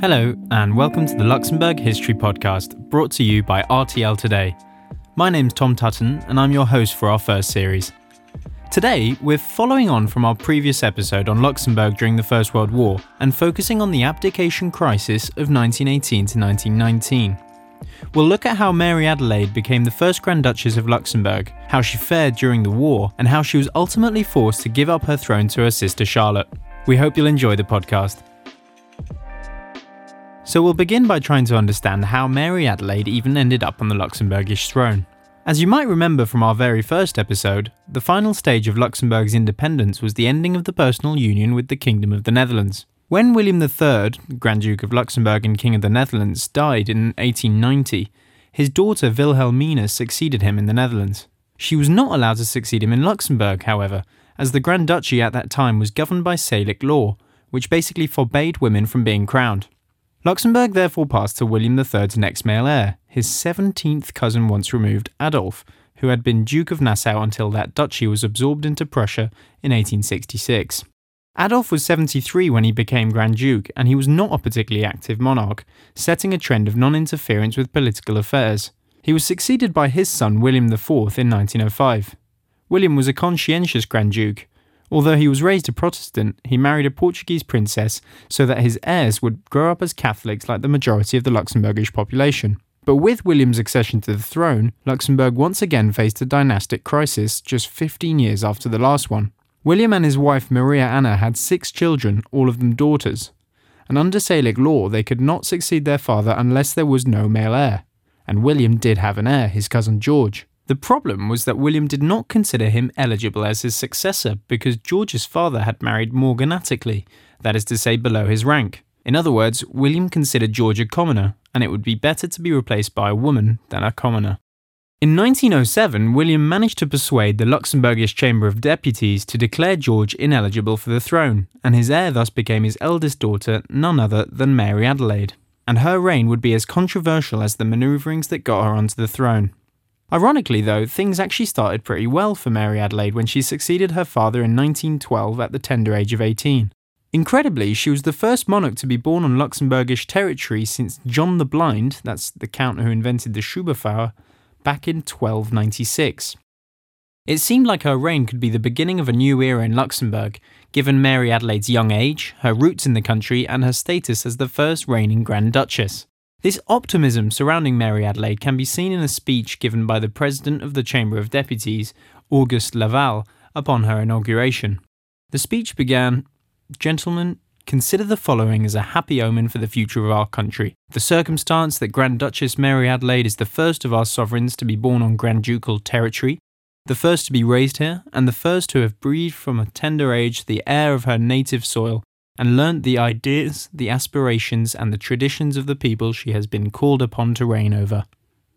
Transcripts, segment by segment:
Hello, and welcome to the Luxembourg History Podcast, brought to you by RTL Today. My name's Tom Tutton, and I'm your host for our first series. Today, we're following on from our previous episode on Luxembourg during the First World War and focusing on the abdication crisis of 1918 to 1919. We'll look at how Mary Adelaide became the first Grand Duchess of Luxembourg, how she fared during the war, and how she was ultimately forced to give up her throne to her sister Charlotte. We hope you'll enjoy the podcast. So we'll begin by trying to understand how Mary Adelaide even ended up on the Luxembourgish throne. As you might remember from our very first episode, the final stage of Luxembourg's independence was the ending of the personal union with the Kingdom of the Netherlands. When William III, Grand Duke of Luxembourg and King of the Netherlands, died in 1890, his daughter Wilhelmina succeeded him in the Netherlands. She was not allowed to succeed him in Luxembourg, however, as the Grand Duchy at that time was governed by Salic law, which basically forbade women from being crowned. Luxembourg therefore passed to William III's next male heir, his 17th cousin once removed, Adolf, who had been Duke of Nassau until that duchy was absorbed into Prussia in 1866. Adolf was 73 when he became Grand Duke, and he was not a particularly active monarch, setting a trend of non interference with political affairs. He was succeeded by his son William IV in 1905. William was a conscientious Grand Duke, Although he was raised a Protestant, he married a Portuguese princess so that his heirs would grow up as Catholics like the majority of the Luxembourgish population. But with William's accession to the throne, Luxembourg once again faced a dynastic crisis just 15 years after the last one. William and his wife Maria Anna had six children, all of them daughters. And under Salic law, they could not succeed their father unless there was no male heir. And William did have an heir, his cousin George. The problem was that William did not consider him eligible as his successor because George's father had married morganatically, that is to say, below his rank. In other words, William considered George a commoner, and it would be better to be replaced by a woman than a commoner. In 1907, William managed to persuade the Luxembourgish Chamber of Deputies to declare George ineligible for the throne, and his heir thus became his eldest daughter, none other than Mary Adelaide. And her reign would be as controversial as the manoeuvrings that got her onto the throne. Ironically, though, things actually started pretty well for Mary Adelaide when she succeeded her father in 1912 at the tender age of 18. Incredibly, she was the first monarch to be born on Luxembourgish territory since John the Blind, that's the count who invented the Schueberfouer, back in 1296. It seemed like her reign could be the beginning of a new era in Luxembourg, given Mary Adelaide's young age, her roots in the country, and her status as the first reigning Grand Duchess. This optimism surrounding Mary Adelaide can be seen in a speech given by the President of the Chamber of Deputies, Auguste Laval, upon her inauguration. The speech began Gentlemen, consider the following as a happy omen for the future of our country. The circumstance that Grand Duchess Mary Adelaide is the first of our sovereigns to be born on Grand Ducal territory, the first to be raised here, and the first to have breathed from a tender age the air of her native soil, and learnt the ideas, the aspirations, and the traditions of the people she has been called upon to reign over.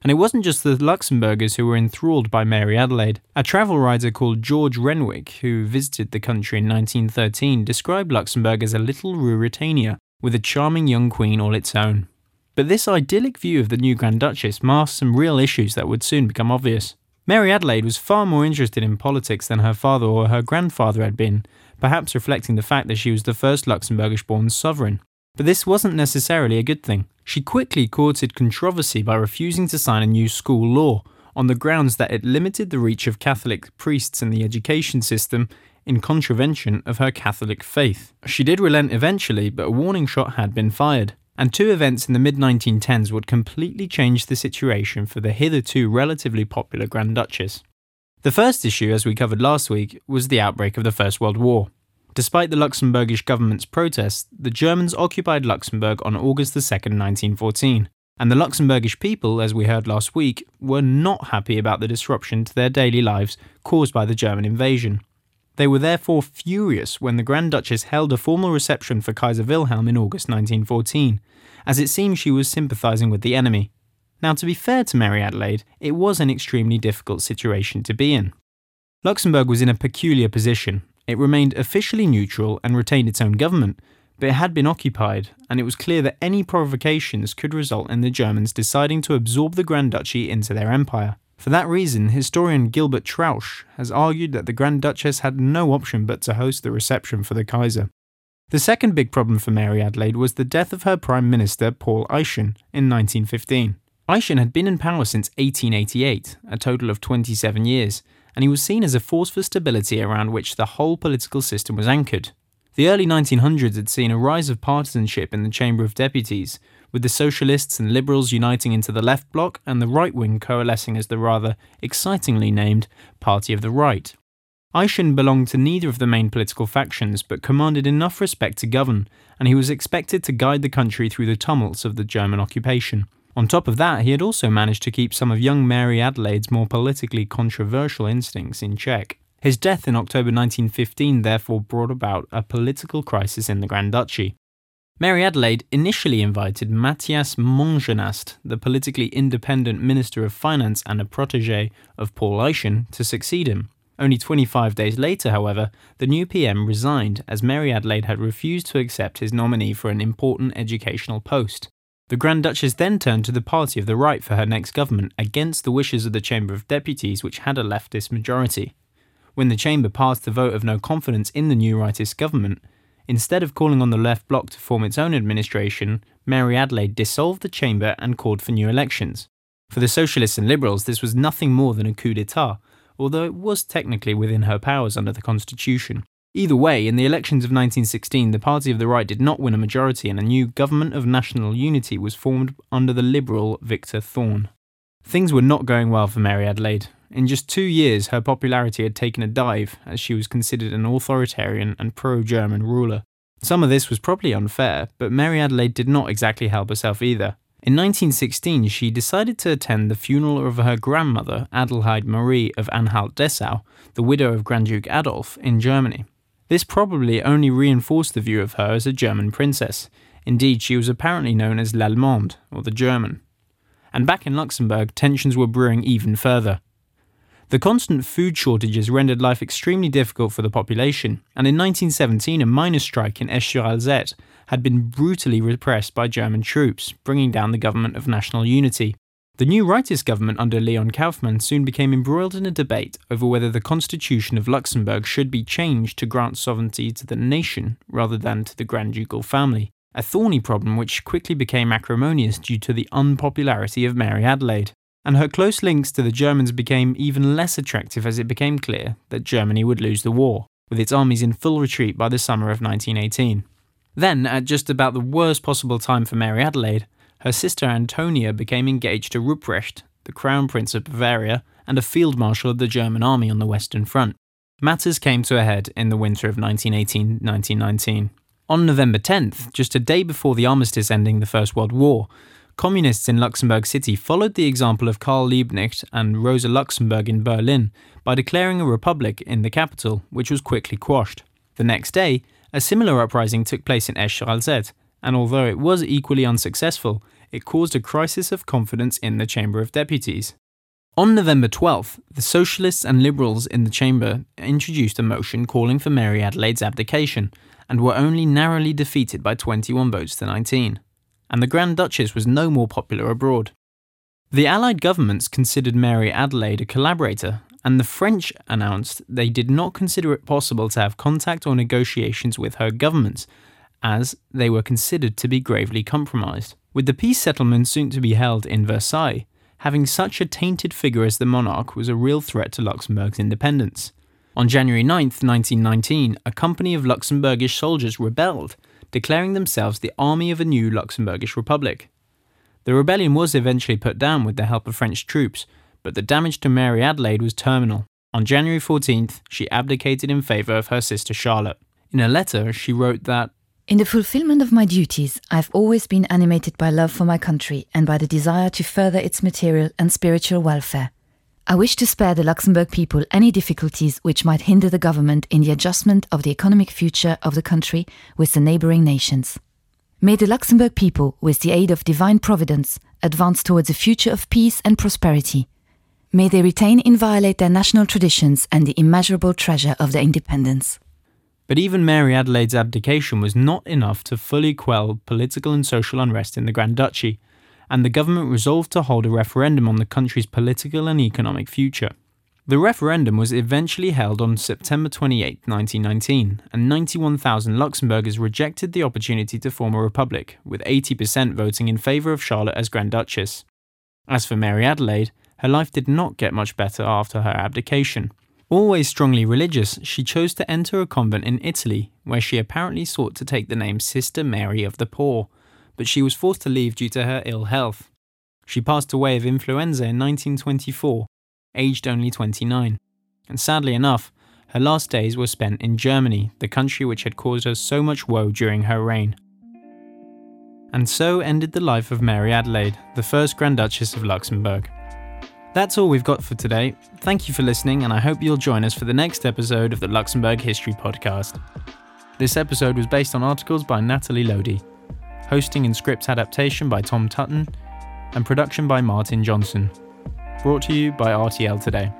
And it wasn't just the Luxembourgers who were enthralled by Mary Adelaide. A travel writer called George Renwick, who visited the country in 1913, described Luxembourg as a little Ruritania, with a charming young queen all its own. But this idyllic view of the new Grand Duchess masked some real issues that would soon become obvious. Mary Adelaide was far more interested in politics than her father or her grandfather had been, perhaps reflecting the fact that she was the first Luxembourgish born sovereign. But this wasn't necessarily a good thing. She quickly courted controversy by refusing to sign a new school law on the grounds that it limited the reach of Catholic priests in the education system in contravention of her Catholic faith. She did relent eventually, but a warning shot had been fired. And two events in the mid 1910s would completely change the situation for the hitherto relatively popular Grand Duchess. The first issue, as we covered last week, was the outbreak of the First World War. Despite the Luxembourgish government's protests, the Germans occupied Luxembourg on August 2, 1914, and the Luxembourgish people, as we heard last week, were not happy about the disruption to their daily lives caused by the German invasion. They were therefore furious when the Grand Duchess held a formal reception for Kaiser Wilhelm in August 1914, as it seemed she was sympathising with the enemy. Now, to be fair to Mary Adelaide, it was an extremely difficult situation to be in. Luxembourg was in a peculiar position. It remained officially neutral and retained its own government, but it had been occupied, and it was clear that any provocations could result in the Germans deciding to absorb the Grand Duchy into their empire. For that reason, historian Gilbert Trausch has argued that the Grand Duchess had no option but to host the reception for the Kaiser. The second big problem for Mary Adelaide was the death of her Prime Minister Paul Eyschen in 1915. Eyschen had been in power since 1888, a total of 27 years, and he was seen as a force for stability around which the whole political system was anchored. The early 1900s had seen a rise of partisanship in the Chamber of Deputies, with the Socialists and Liberals uniting into the left bloc and the right wing coalescing as the rather excitingly named Party of the Right. Eyschen belonged to neither of the main political factions but commanded enough respect to govern, and he was expected to guide the country through the tumults of the German occupation. On top of that, he had also managed to keep some of young Mary Adelaide's more politically controversial instincts in check. His death in October 1915 therefore brought about a political crisis in the Grand Duchy. Mary Adelaide initially invited Matthias Mongenast, the politically independent Minister of Finance and a protege of Paul Eyschen, to succeed him. Only 25 days later, however, the new PM resigned as Mary Adelaide had refused to accept his nominee for an important educational post. The Grand Duchess then turned to the party of the right for her next government against the wishes of the Chamber of Deputies, which had a leftist majority. When the Chamber passed the vote of no confidence in the new rightist government, Instead of calling on the left bloc to form its own administration, Mary Adelaide dissolved the chamber and called for new elections. For the Socialists and Liberals, this was nothing more than a coup d'etat, although it was technically within her powers under the Constitution. Either way, in the elections of 1916, the Party of the Right did not win a majority and a new Government of National Unity was formed under the Liberal Victor Thorn. Things were not going well for Mary Adelaide. In just two years, her popularity had taken a dive, as she was considered an authoritarian and pro German ruler. Some of this was probably unfair, but Mary Adelaide did not exactly help herself either. In 1916, she decided to attend the funeral of her grandmother, Adelheid Marie of Anhalt Dessau, the widow of Grand Duke Adolf, in Germany. This probably only reinforced the view of her as a German princess. Indeed, she was apparently known as l'Allemande, or the German. And back in Luxembourg, tensions were brewing even further. The constant food shortages rendered life extremely difficult for the population, and in 1917 a miners' strike in Esch-sur-Alzette had been brutally repressed by German troops, bringing down the government of national unity. The new rightist government under Leon Kauffman soon became embroiled in a debate over whether the constitution of Luxembourg should be changed to grant sovereignty to the nation rather than to the Grand Ducal family, a thorny problem which quickly became acrimonious due to the unpopularity of Mary Adelaide and her close links to the Germans became even less attractive as it became clear that Germany would lose the war, with its armies in full retreat by the summer of 1918. Then, at just about the worst possible time for Mary Adelaide, her sister Antonia became engaged to Ruprecht, the Crown Prince of Bavaria and a field marshal of the German army on the Western Front. Matters came to a head in the winter of 1918 1919. On November 10th, just a day before the armistice ending the First World War, Communists in Luxembourg City followed the example of Karl Liebknecht and Rosa Luxemburg in Berlin by declaring a republic in the capital, which was quickly quashed. The next day, a similar uprising took place in Esch-sur-Alzette, and although it was equally unsuccessful, it caused a crisis of confidence in the Chamber of Deputies. On November 12th, the Socialists and Liberals in the Chamber introduced a motion calling for Mary Adelaide's abdication, and were only narrowly defeated by 21 votes to 19 and the Grand Duchess was no more popular abroad. The Allied governments considered Mary Adelaide a collaborator, and the French announced they did not consider it possible to have contact or negotiations with her government, as they were considered to be gravely compromised. With the peace settlement soon to be held in Versailles, having such a tainted figure as the monarch was a real threat to Luxembourg's independence. On January 9, 1919, a company of Luxembourgish soldiers rebelled declaring themselves the army of a new Luxembourgish republic. The rebellion was eventually put down with the help of French troops, but the damage to Mary Adelaide was terminal. On January 14th, she abdicated in favour of her sister Charlotte. In a letter, she wrote that In the fulfillment of my duties, I have always been animated by love for my country and by the desire to further its material and spiritual welfare. I wish to spare the Luxembourg people any difficulties which might hinder the government in the adjustment of the economic future of the country with the neighbouring nations. May the Luxembourg people, with the aid of divine providence, advance towards a future of peace and prosperity. May they retain inviolate their national traditions and the immeasurable treasure of their independence. But even Mary Adelaide's abdication was not enough to fully quell political and social unrest in the Grand Duchy and the government resolved to hold a referendum on the country's political and economic future. The referendum was eventually held on September 28, 1919, and 91,000 Luxembourgers rejected the opportunity to form a republic, with 80% voting in favour of Charlotte as Grand Duchess. As for Mary Adelaide, her life did not get much better after her abdication. Always strongly religious, she chose to enter a convent in Italy, where she apparently sought to take the name Sister Mary of the Poor, but she was forced to leave due to her ill health. She passed away of influenza in 1924, aged only 29. And sadly enough, her last days were spent in Germany, the country which had caused her so much woe during her reign. And so ended the life of Mary Adelaide, the first Grand Duchess of Luxembourg. That's all we've got for today. Thank you for listening, and I hope you'll join us for the next episode of the Luxembourg History Podcast. This episode was based on articles by Natalie Lodi, hosting and script adaptation by Tom Tutton, and production by Martin Johnson. Brought to you by RTL Today.